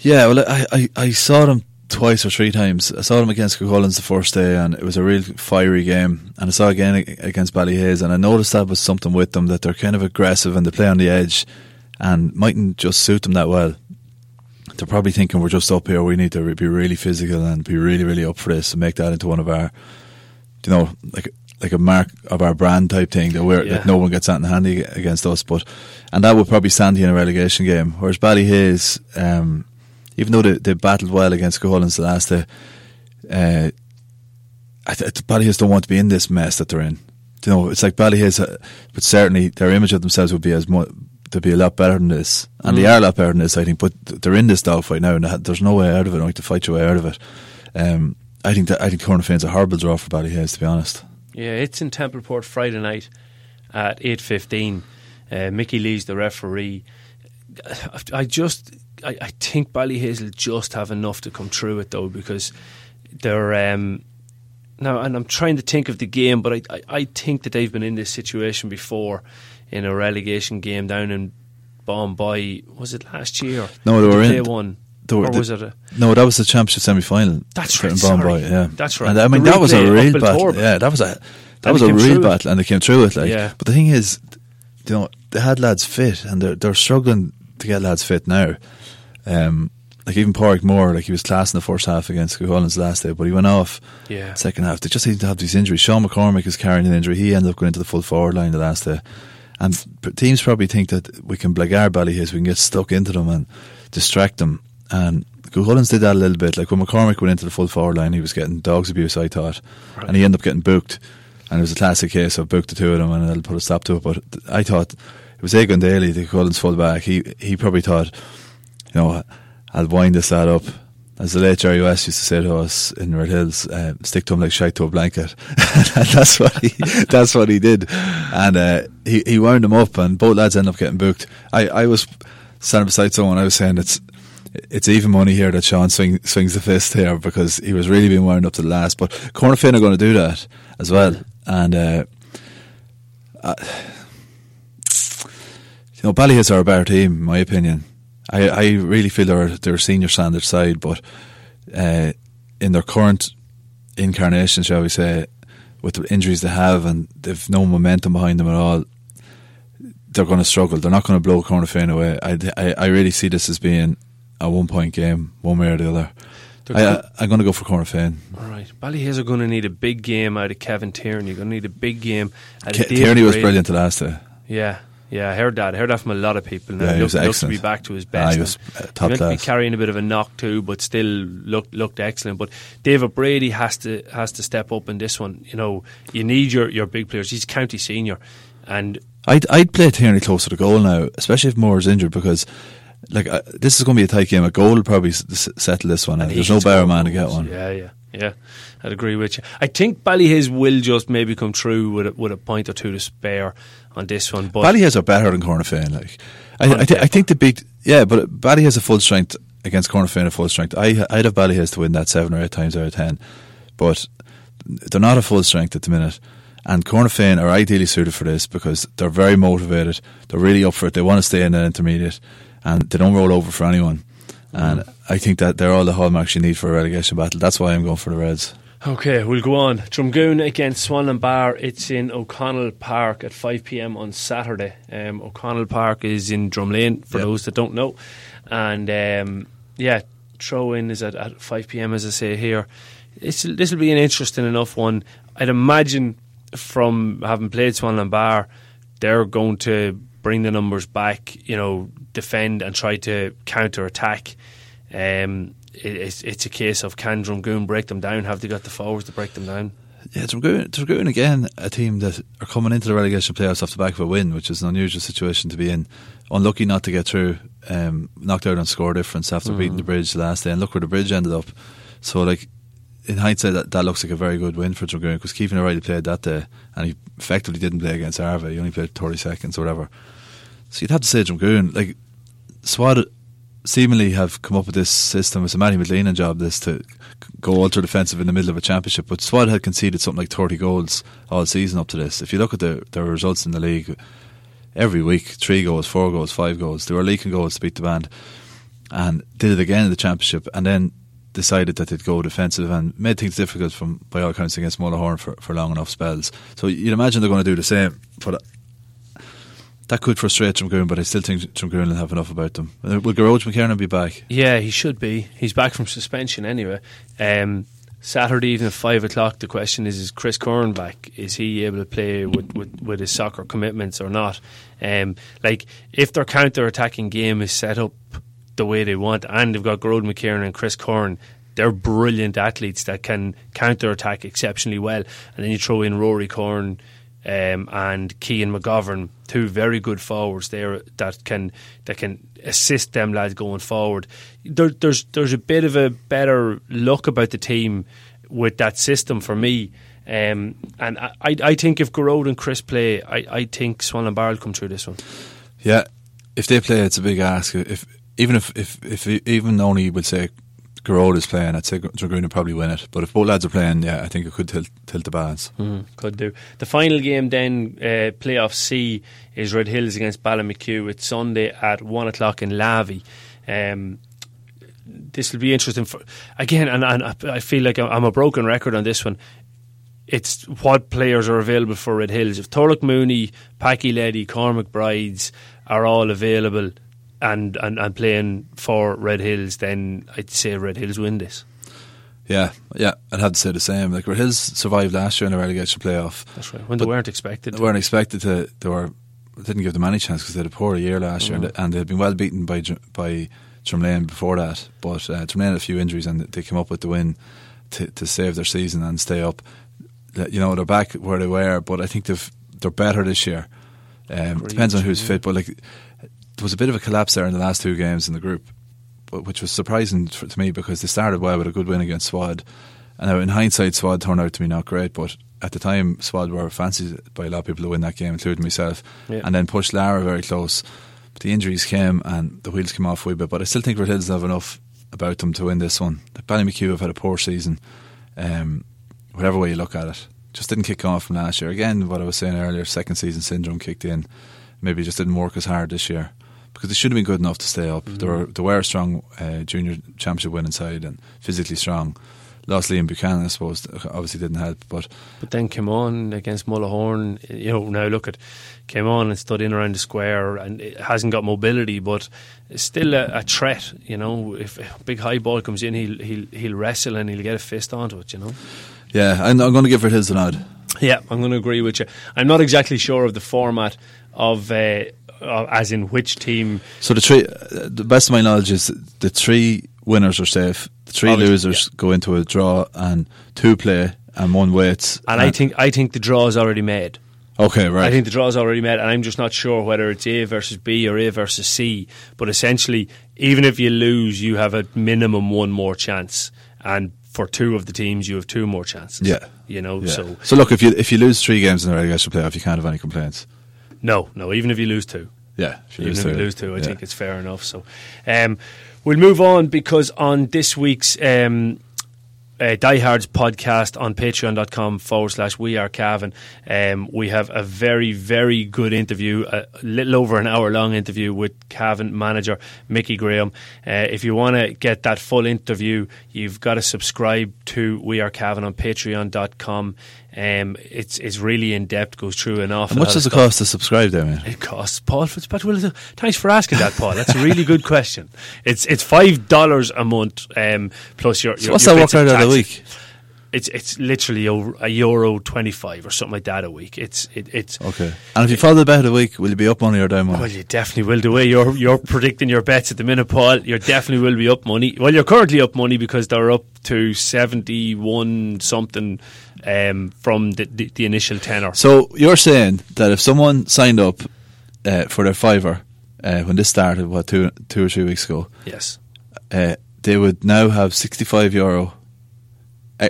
Yeah, well, I, I, I saw them twice or three times. I saw them against Collins the first day, and it was a real fiery game. And I saw again against Ballyhaise, and I noticed that was something with them that they're kind of aggressive and they play on the edge, and mightn't just suit them that well. They're probably thinking we're just up here. We need to be really physical and be really, really up for this and make that into one of our, you know, like like a mark of our brand type thing that we're Yeah. that no one gets out in handy against us. But and that would probably stand you in a relegation game. Whereas Ballyhaise, um, even though they, they battled well against Collins the last day, uh, I th- Ballyhaise don't want to be in this mess that they're in. You know, it's like Ballyhaise, uh, but certainly their image of themselves would be as much. They'd be a lot better than this, and they Mm. are a lot better than this, I think. But they're in this dogfight now, and there's no way out of it. I Like to fight your way out of it. Um, I think that I think Cornafean's a horrible draw for Ballyhaise, to be honest. Yeah, it's in Templeport Friday night at eight fifteen. Uh, Mickey Lee's the referee. I just, I, I think Ballyhaise will just have enough to come through it though because they're um, now, and I'm trying to think of the game, but I, I, I think that they've been in this situation before in a relegation game down in Bombay. Was it last year? No, they were in- one. they were- or they- was it a? No, that was the championship semi final. That's right. in Bombay, sorry. yeah, That's right. And I mean, The that was a real battle. Yeah, that was a that And was a real through it. battle, and they came through it. Like, Yeah. but the thing is, you know, they had lads fit, and they're they're struggling to get lads fit now. Um, like even Porrick Moore, like he was class in the first half against Cuchulain's last day, but he went off Yeah. second half. They just seem to have these injuries. Sean McCormick is carrying an injury. He ended up going into the full forward line the last day. And teams probably think that we can blagar Ballyhaise, we can get stuck into them and distract them. And Cuchulain's did that a little bit. Like when McCormick went into the full forward line, he was getting dogs abuse, I thought. And he ended up getting booked. And it was a classic case of booked the two of them and they'll put a stop to it. But I thought it was Egan Daly, the Cuchulain's full back. He, he probably thought, you know, I'll wind this up. As the late Jerry West used to say to us in Red Hills, uh, stick to him like shite to a blanket. and that's what he, that's what he did. And, uh, he, he wound him up and both lads ended up getting booked. I, I was standing beside someone, I was saying it's, it's even money here that Sean swing, swings the fist here because he was really being wound up to the last. But Cornafean are going to do that as well. And, uh, uh, you know, Ballyhaise are a better team, in my opinion. I, I really feel they're, they're a senior standard side, but uh, in their current incarnation, shall we say, with the injuries they have and they've no momentum behind them at all, they're going to struggle. They're not going to blow Cornafean away. I, I, I really see this as being a one point game, one way or the other. I, I'm going to go for Cornafean. All right. Ballyhaise are going to need a big game out of Kevin Tierney. You're going to need a big game out Ke- Tierney was brilliant the last day. Yeah, yeah, I heard that. I heard that from a lot of people. Now, Yeah, he looked, was looks to be back to his Ah, best. he was, uh, top he might be carrying a bit of a knock too, but still looked looked excellent. But David Brady has to has to step up in this one. You know, you need your, your big players. He's county senior, and I'd I'd play Tierney close to the goal now, especially if Moore's injured, because like uh, this is going to be a tight game. A goal will probably s- settle this one. out. There's no better man to get one. Yeah, yeah, yeah. I'd agree with you. I think Ballyhaise will just maybe come through with a, with a point or two to spare on this one. But Ballyhaise are better than Cornafean. Like I, I, th- I think the big yeah, but Ballyhaise a full strength against Cornafean a full strength. I I'd have Ballyhaise to win that seven or eight times out of ten, but they're not a full strength at the minute. And Cornafean are ideally suited for this because they're very motivated. They're really up for it. They want to stay in that intermediate, and they don't roll over for anyone. And mm. I think that they're all the hallmarks you need for a relegation battle. That's why I'm going for the Reds. Okay, we'll go on. Drumgoon against Swanlinbar. It's in O'Connell Park at 5 pm on Saturday. Um, O'Connell Park is in Drumlane, for Yeah. those that don't know. And um, yeah, throw in is at, at 5 pm, as I say here. This will be an interesting enough one. I'd imagine from having played Swanlinbar, they're going to bring the numbers back, you know, defend and try to counter attack. Um, it's, it's a case of can Drumgoon break them down? Have they got the forwards to break them down? Yeah, Drumgoon, Drumgoon again, a team that are coming into the relegation playoffs off the back of a win, which is an unusual situation to be in. Unlucky not to get through, um, knocked out on score difference after beating the bridge last day, and look where the bridge ended up. So, like in hindsight, that, that looks like a very good win for Drumgoon because Keegan already played that day, and he effectively didn't play against Arva. He only played thirty seconds or whatever. So you'd have to say Drumgoon, like Swad seemingly have come up with this system. It's a Matty McGleenan job this to go ultra defensive in the middle of a championship. But Swad had conceded something like 30 goals all season up to this. If you look at the, their results in the league, every week, three goals, four goals, five goals. They were leaking goals to beat the band. And did it again in the championship and then decided that they'd go defensive and made things difficult from by all accounts against Mullahoran for, for long enough spells. So you'd imagine they're going to do the same. But that could frustrate Drumgoon, but I still think Drumgoon will have enough about them. Uh, Will Gearóid McKiernan be back? Yeah, he should be. He's back from suspension anyway. Um, Saturday evening at five o'clock. The question is: Is Chris Curran back? Is he able to play with, with, with his soccer commitments or not? Um, like if their counter attacking game is set up the way they want, and they've got Gearóid McKiernan and Chris Curran, they're brilliant athletes that can counter attack exceptionally well. And then you throw in Rory Corn um, and Kean McGovern, two very good forwards there that can that can assist them lads going forward. There, there's there's a bit of a better look about the team with that system for me. Um, and I, I think if Gearóid and Chris play, I, I think Swanlinbar will come through this one. Yeah, if they play, it's a big ask. If even if if, if even only you would say Gearóid is playing, I'd say Drumgoon will probably win it. But if both lads are playing, yeah, I think it could tilt tilt the balance. Mm, could do. The final game then, uh, playoff C, is Red Hills against Ballymacue. It's Sunday at one o'clock in Lavey. Um, this will be interesting for again, and, and I- feel like I'm a broken record on this one. it's what players are available for Red Hills. If Turlough Mooney, Packy Leddy, Cormac Brides are all available and, and, and playing for Red Hills, then I'd say Red Hills win this. Yeah, yeah, I'd have to say the same. Like Red Hills survived last year in the relegation playoff. That's right. When they weren't expected. They weren't expected to. They were didn't give them any chance because they had a poor year last mm. year, and, mm. and they'd been well beaten by by Drumlane before that. But uh, Drumlane had a few injuries, and they came up with the win to, to save their season and stay up. You know, they're back where they were, but I think they've they're better this year. Um, depends on who's fit, but like there was a bit of a collapse there in the last two games in the group, but, which was surprising for, to me because they started well with a good win against Swad, and now in hindsight, Swad turned out to be not great, but at the time, Swad were fancied by a lot of people to win that game, including myself, yeah. and then pushed Laragh very close. But the injuries came and the wheels came off a wee bit. But I still think Red Hills have enough about them to win this one. Ballymacue have had a poor season, um, whatever way you look at it. Just didn't kick off from last year. Again, what I was saying earlier, second season syndrome kicked in. Maybe just didn't work as hard this year because they should have been good enough to stay up. Mm-hmm. They were they were a strong uh, junior championship winning side and physically strong lost Liam Buchanan, I suppose, obviously didn't help. But but then came on against Mullahoran. You know, now look at came on and stood in around the square, and it hasn't got mobility, but it's still a, a threat. You know, if a big high ball comes in, he'll he'll he'll wrestle and he'll get a fist onto it. You know. Yeah, I'm, I'm going to give it his nod. Yeah, I'm going to agree with you. I'm not exactly sure of the format of. Uh, uh, as in which team? So the three, uh, the best of my knowledge is the three winners are safe. The three Obviously, losers yeah. go into a draw, and two play, and one waits. And, and I think I think the draw is already made. Okay, right. I think the draw is already made, and I'm just not sure whether it's A versus B or A versus C. But essentially, even if you lose, you have a minimum one more chance, and for two of the teams, you have two more chances. Yeah, you know. Yeah. So, so look, if you if you lose three games in the relegation playoff, you can't have any complaints. No, no. Even if you lose two, yeah, if even if you lose two, I yeah. think it's fair enough. So, um, we'll move on because on this week's um, uh, Diehards podcast on patreon.com forward slash we are Cavan. Um, we have a very, very good interview, a little over an hour long interview with Cavan manager Mickey Graham. Uh, if you want to get that full interview, you've got to subscribe to We Are Cavan on patreon.com. Um, it's it's really in depth, goes through an awful. How much does it cost to subscribe, there, man? It costs Paul Fitzpatrick. Well, thanks for asking that, Paul. That's a really good question. It's it's five dollars a month um, plus your. So your what's your that work out of a week? It's it's literally a euro twenty five or something like that a week. It's it, it's okay. And if you follow the bet a week, will you be up money or down money? Well, you definitely will. The way you're you're predicting your bets at the minute, Paul, you definitely will be up money. Well, you're currently up money because they're up to seventy one something um, from the, the, the, initial tenor. So you're saying that if someone signed up uh, for their fiver uh, when this started, what two two or three weeks ago? Yes, uh, they would now have sixty five euro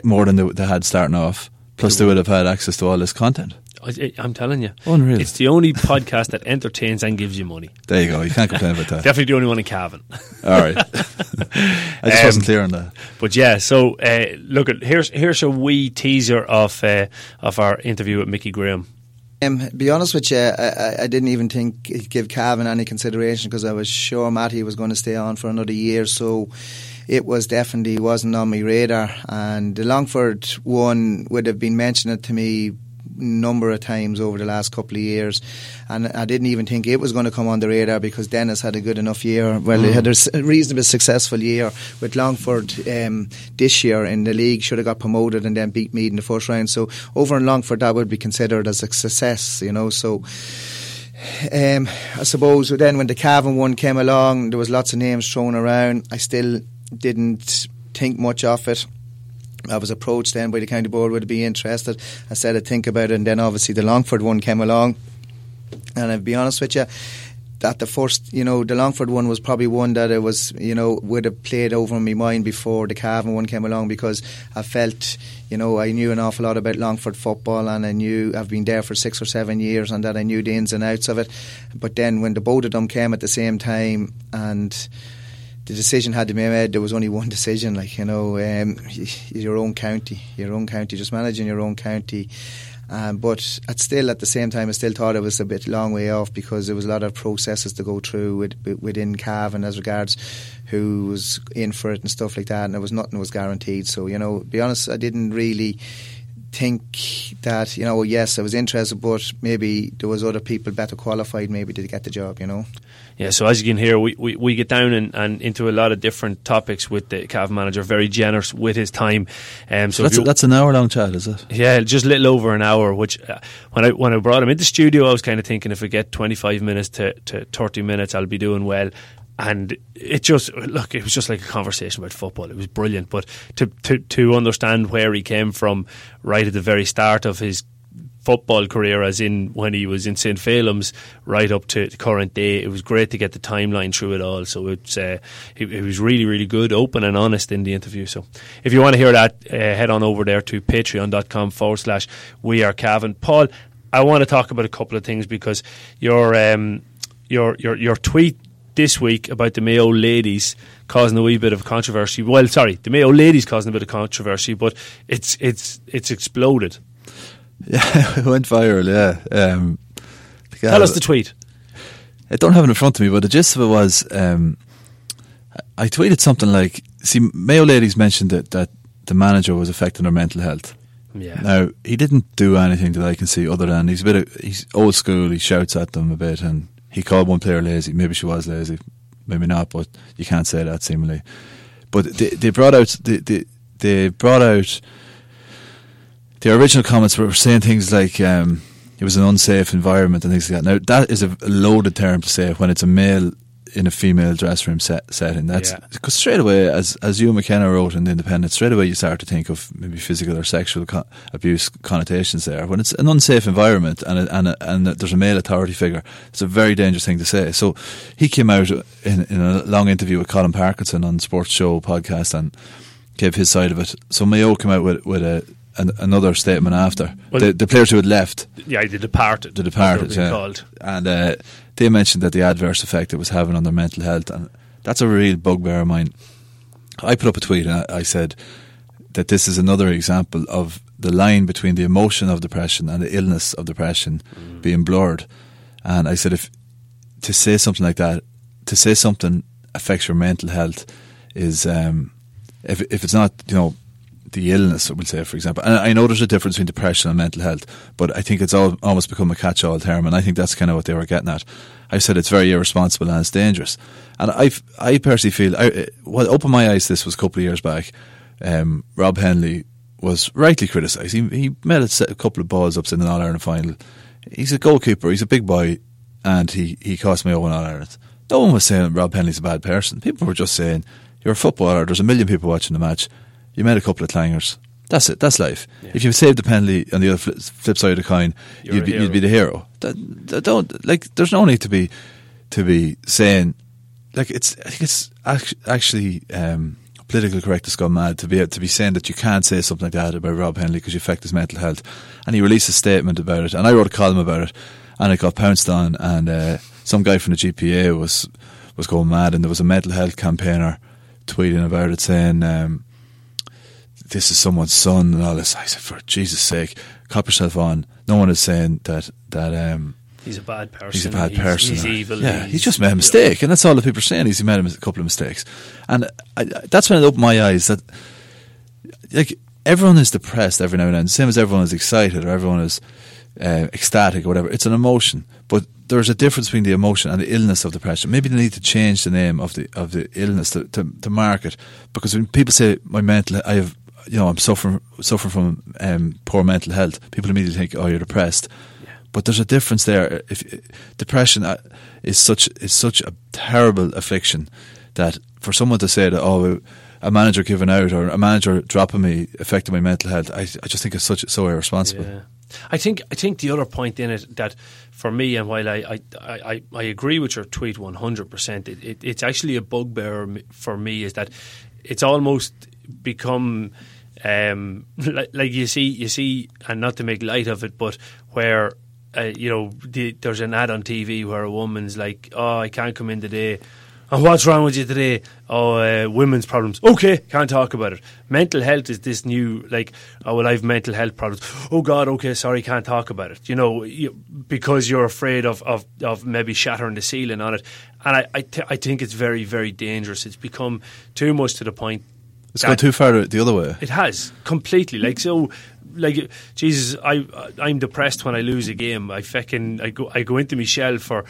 more than they, they had starting off. Plus, they would have had access to all this content. I, am telling you, unreal. It's the only podcast that entertains and gives you money. There you go. You can't complain about that. Definitely the only one in Cavan. All right. I just um, wasn't clear on that. But yeah, so uh, look at here's here's a wee teaser of uh, of our interview with Mickey Graham. Um, be honest with you, I, I didn't even think give Cavan any consideration because I was sure Matty was going to stay on for another year. So it was definitely wasn't on my radar. And the Longford one would have been mentioned to me number of times over the last couple of years, and I didn't even think it was going to come on the radar because Dennis had a good enough year. Well, mm. he had a reasonably successful year with Longford um, this year in the league. Should have got promoted and then beat Meath in the first round. So over in Longford, that would be considered as a success, you know. So. Um, I suppose then when the Cavan one came along, there was lots of names thrown around. I still didn't think much of it. I was approached then by the county board would be interested. I said I'd think about it, and then obviously the Longford one came along. And I'll be honest with you, that the first, you know, the Longford one was probably one that it was, you know, would have played over in my mind before the Cavan one came along because I felt, you know, I knew an awful lot about Longford football and I knew I've been there for six or seven years and that I knew the ins and outs of it. But then when the both of them came at the same time and the decision had to be made. There was only one decision, like you know, um, your own county, your own county, just managing your own county. Um, but at still, at the same time, I still thought it was a bit long way off because there was a lot of processes to go through with, within Cavan as regards who was in for it and stuff like that, and there was nothing was guaranteed. So you know, be honest, I didn't really think that you know, yes, I was interested, but maybe there was other people better qualified, maybe to get the job. You know. Yeah, so as you can hear, we, we, we get down and, and into a lot of different topics with the Cav manager, very generous with his time. Um, so that's, that's an hour long chat, is it? Yeah, just a little over an hour. Which uh, when I when I brought him into the studio, I was kind of thinking if we get twenty five minutes to, to thirty minutes, I'll be doing well and it just look it was just like a conversation about football it was brilliant but to to to understand where he came from right at the very start of his football career as in when he was in St Phelim's right up to the current day it was great to get the timeline through it all so it's uh, it, it, was really really good open and honest in the interview so if you want to hear that uh, head on over there to patreon.com forward slash we are Cavan Paul I want to talk about a couple of things because your um, your your your tweet this week about the Mayo ladies causing a wee bit of controversy. Well, sorry, the Mayo ladies causing a bit of controversy, but it's it's it's exploded. Yeah, it went viral. Yeah. Um, Tell us the tweet. I don't have it in front of me, but the gist of it was um, I tweeted something like, "See, Mayo ladies mentioned that that the manager was affecting her mental health." Yeah. Now he didn't do anything that I can see other than he's a bit of, he's old school. He shouts at them a bit and he called one player lazy. Maybe she was lazy, maybe not, but you can't say that seemingly. But they, they brought out they, they, they brought out the original comments were saying things like um, it was an unsafe environment and things like that. Now that is a loaded term to say when it's a male in a female dressing room set, setting. That's because yeah. straight away, as as Ewan MacKenna wrote in the Independent, straight away you start to think of maybe physical or sexual co- abuse connotations there. When it's an unsafe environment and a, and a, and there's a male authority figure, it's a very dangerous thing to say. So he came out in, in a long interview with Colm Parkinson on Sports Show podcast and gave his side of it. So Mayo came out with with a an, another statement after well, the, the, players who had left. Yeah, the departed. The departed, yeah. Called. And uh, they mentioned that the adverse effect it was having on their mental health, and that's a real bugbear of mine. I put up a tweet and I, I said that this is another example of the line between the emotion of depression and the illness of depression mm. being blurred. And I said, if to say something like that, to say something affects your mental health is, um, if if it's not, you know, the illness, we'll say, for example. And I know there's a difference between depression and mental health, but I think it's all, almost become a catch-all term, and I think that's kind of what they were getting at. I said it's very irresponsible and it's dangerous, and I, I personally feel, I, what opened my eyes this was a couple of years back. Um, Rob Hennelly was rightly criticised. He, he made a, couple of balls ups in an All Ireland final. He's a goalkeeper. He's a big boy, and he he cost me over All Ireland. No one was saying Rob Hennelly's a bad person. People were just saying you're a footballer. There's a million people watching the match you made a couple of clangers. That's it. That's life. Yeah. If you saved the penalty on the other flip, side of the coin, you'd be, you'd be, the hero. That, that don't like. There's no need to be to be saying like it's. I think it's actually um, politically correct to go mad to be to be saying that you can't say something like that about Rob Hennelly because you affect his mental health. And he released a statement about it, and I wrote a column about it, and it got pounced on, and uh, some guy from the GPA was was going mad, and there was a mental health campaigner tweeting about it saying. Um, this is someone's son and all this. I said, for Jesus' sake, cop yourself on. No one is saying that that um, he's a bad person. He's a bad he's, person. He's evil. Yeah, he's, he's just made a mistake, and that's all the people are saying. He's made a couple of mistakes, and I, that's when it opened my eyes that like everyone is depressed every now and then, same as everyone is excited or everyone is uh, ecstatic or whatever. It's an emotion, but there's a difference between the emotion and the illness of depression. Maybe they need to change the name of the of the illness to, to, to mark it because when people say my mental, I have you know, I'm suffering suffering from um, poor mental health, people immediately think, oh, you're depressed. Yeah. But there's a difference there. If depression uh, is such is such a terrible affliction that for someone to say that, oh, a manager giving out or a manager dropping me affected my mental health, I, I just think it's such so irresponsible. Yeah. I think I think the other point in it that for me, and while I I, I, I agree with your tweet one hundred percent, it's actually a bugbear for me is that it's almost become um, like, like, you see, you see, and not to make light of it, but where uh, you know the, there's an ad on TV where a woman's like, "Oh, I can't come in today." And what's wrong with you today? Oh, uh, women's problems. Okay, can't talk about it. Mental health is this new, like, oh, well, I have mental health problems. Oh, God, okay, sorry, can't talk about it. You know, you, because you're afraid of, of, of maybe shattering the ceiling on it. And I, I, th- I think it's very, very dangerous. It's become too much to the point it's gone too far the other way. It has completely. Like so, like Jesus, I I'm depressed when I lose a game. I fucking I go I go into my shell for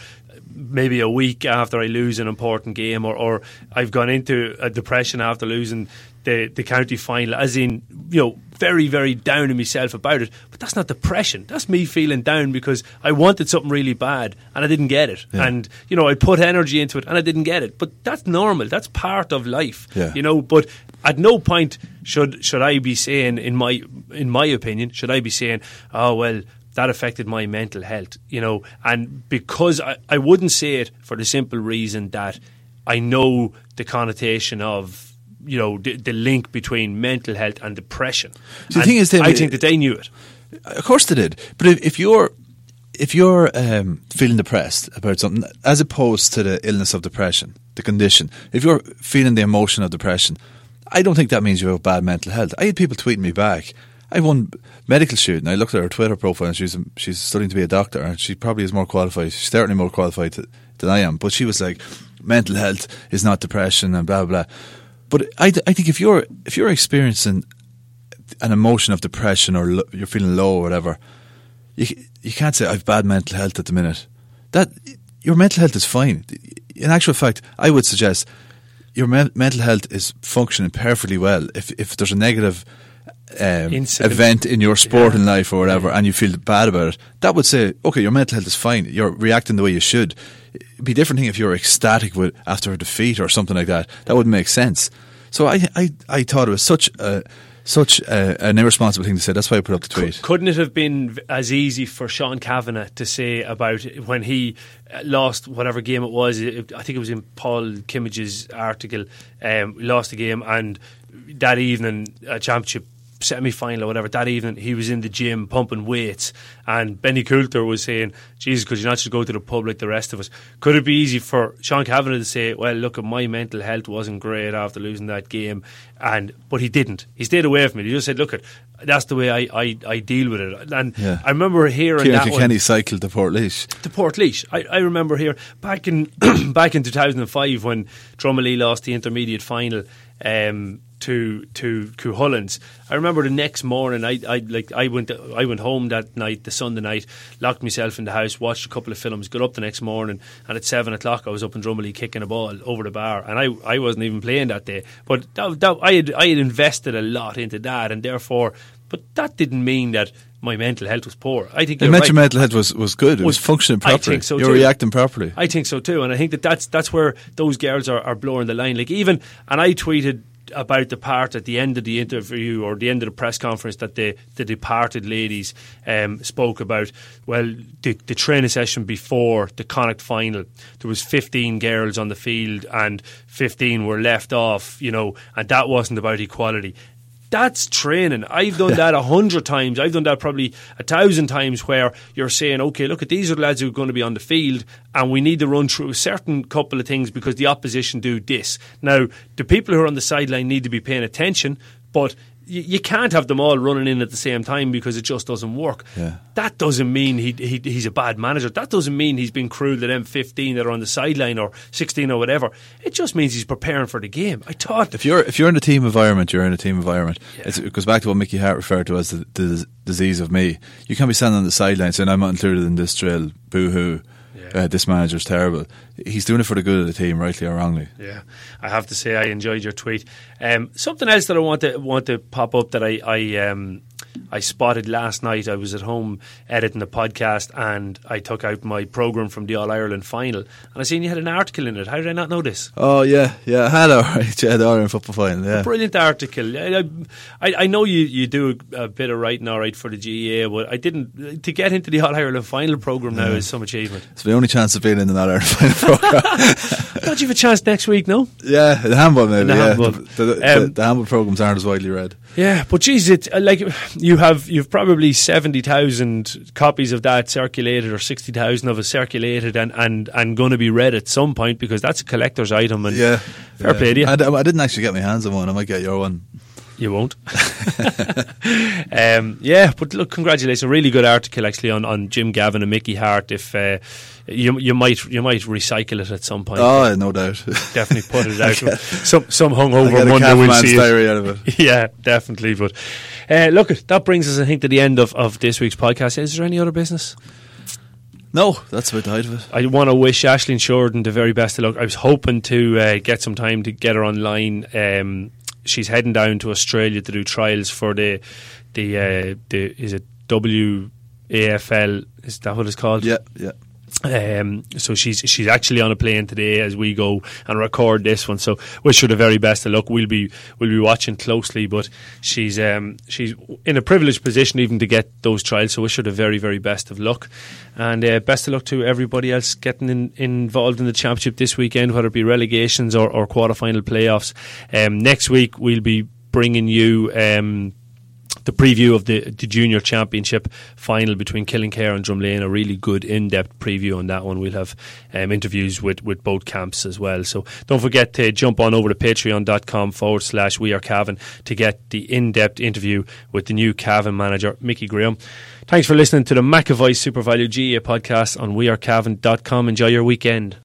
maybe a week after I lose an important game, or, or I've gone into a depression after losing the, the county final, as in, you know, very, very down on myself about it. But that's not depression. That's me feeling down because I wanted something really bad and I didn't get it. Yeah. And, you know, I put energy into it and I didn't get it. But that's normal. That's part of life. Yeah. You know, but at no point should should I be saying, in my in my opinion, should I be saying, oh, well, that affected my mental health, you know, and because I, I wouldn't say it for the simple reason that I know the connotation of, you know, the, the link between mental health and depression. So the And thing is, I think that they knew it. Of course they did. But if, if you're if you're um, feeling depressed about something, as opposed to the illness of depression, the condition, if you're feeling the emotion of depression, I don't think that means you have bad mental health. I had people tweeting me back. I have one medical student. I looked at her Twitter profile, and she's she's studying to be a doctor, and she probably is more qualified. She's certainly more qualified to, than I am. But she was like, mental health is not depression, and blah blah. blah. But I, I think if you're if you're experiencing an emotion of depression or lo- you're feeling low or whatever, you you can't say I've bad mental health at the minute. That your mental health is fine. In actual fact, I would suggest your men- mental health is functioning perfectly well. If if there's a negative um, event in your sporting Yeah. life or whatever, and you feel bad about it, that would say, okay, your mental health is fine. You're reacting the way you should. It'd be a different thing if you're ecstatic with after a defeat or something like that. That wouldn't make sense. So I I, I thought it was such a such a, an irresponsible thing to say. That's why I put up the tweet. Couldn't it have been as easy for Sean Cavanagh to say about when he uh, lost whatever game it was? I think it was in Paul Kimmage's article. Um, lost the game, and that evening, a championship semi final or whatever, that evening he was in the gym pumping weights, and Benny Coulter was saying, Jesus, could you not just go to the pub like the rest of us? Could it be easy for Sean Cavanagh to say, Well, look, at my mental health wasn't great after losing that game, and but he didn't. He stayed away from it. He just said, Look, at that's the way I, I, I deal with it. And Yeah. I remember hearing Kieran that Kilkenny cycled to Portlaoise. to Portlaoise. I, I remember here back in back in 2005 when Drummondley lost the intermediate final um, to to Cuchulain's. I remember the next morning. I, I like I went I went home that night, the Sunday night, locked myself in the house, watched a couple of films, got up the next morning, and at seven o'clock I was up in Drummondley kicking a ball over the bar, and I, I wasn't even playing that day. But that, that, I had I had invested a lot into that, and therefore, but that didn't mean that. My mental health was poor. I think You right. mental health was, was good. It was, Was- functioning I properly. think so You're too. reacting properly. I think so too, and I think that that's that's where those girls are, are blowing the line. Like even, and I tweeted about the part at the end of the interview or the end of the press conference that the the departed ladies um, spoke about. Well, the, the training session before the Connacht final, there was 15 girls on the field and 15 were left off. You know, and that wasn't about equality. That's training. I've done that a hundred times. I've done that probably a thousand times where you're saying, okay, look at these are the lads who are going to be on the field and we need to run through a certain couple of things because the opposition do this. Now, the people who are on the sideline need to be paying attention, but you, you can't have them all running in at the same time because it just doesn't work. Yeah. That doesn't mean he, he he's a bad manager. That doesn't mean he's been cruel to them 15 that are on the sideline or 16 or whatever. It just means he's preparing for the game. I thought If you're if you're in a team environment, you're in a team environment. It's, it goes back to what Mickey Harte referred to as the, the disease of me. You can't be standing on the sideline saying I'm not included in this drill. Boo hoo. Yeah. Uh, this manager's terrible. He's doing it for the good of the team, rightly or wrongly. Yeah, I have to say I enjoyed your tweet. Um, something else that I want to want to pop up that I I, um, I spotted last night. I was at home editing the podcast and I took out my program from the All Ireland final and I seen you had an article in it. How did I not know this? Oh yeah, yeah. I had all right. Yeah, the Ireland football final. Yeah. Brilliant article. I, I, I know you, you do a, a bit of writing all right for the GAA, but I didn't to get into the All Ireland final program now is some achievement. It's the only chance of being in the All Ireland final program. Don't you have a chance next week? No. yeah, the handball maybe. the yeah, handball. The, the, the, Um, the handball programs aren't as widely read. Yeah, but geez, it uh, like you have you've probably seventy thousand copies of that circulated, or sixty thousand of it circulated, and and and going to be read at some point because that's a collector's item. And Yeah, fair yeah. play to you. I, I didn't actually get my hands on one. I might get your one. You won't. um, yeah, but look, congratulations! A really good article actually on, on Jim Gavin and Mickey Harte. If uh, you you might you might recycle it at some point. Oh, no doubt. definitely put it out. some some hungover I'll get a Monday we'll see diary out of it. Yeah, definitely. But uh, look, that brings us, I think, to the end of, of this week's podcast. Is there any other business? No, that's about the height of it. I want to wish Ashley Shorten the very best of luck. I was hoping to uh, get some time to get her online. Um, she's heading down to Australia to do trials for the the uh, the is it WAFL? Is that what it's called? Yeah, yeah. Um, so she's she's actually on a plane today as we go and record this one. So wish her the very best of luck. We'll be we'll be watching closely, but she's um, she's in a privileged position even to get those trials. So wish her the very very best of luck, and uh, best of luck to everybody else getting in, involved in the championship this weekend, whether it be relegations or, or quarter final playoffs. Um, next week we'll be bringing you. The preview of the, the junior championship final between Killinkere and Drumlane. A really good in-depth preview on that one. We'll have um, interviews with, with both camps as well. So don't forget to jump on over to patreon.com forward slash we are Cavan to get the in-depth interview with the new Cavan manager, Mickey Graham. Thanks for listening to the McAvoy Super Value GAA podcast on wearecavan.com. Enjoy your weekend.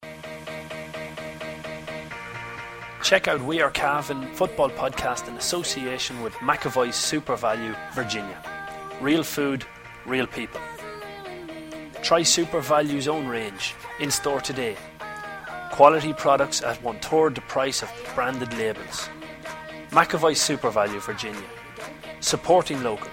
Check out We Are Cavan football podcast in association with McAvoy's SuperValu, Virginia. Real food, real people. Try SuperValu's own range in store today. Quality products at one third the price of branded labels. McAvoy Super Value, Virginia. Supporting local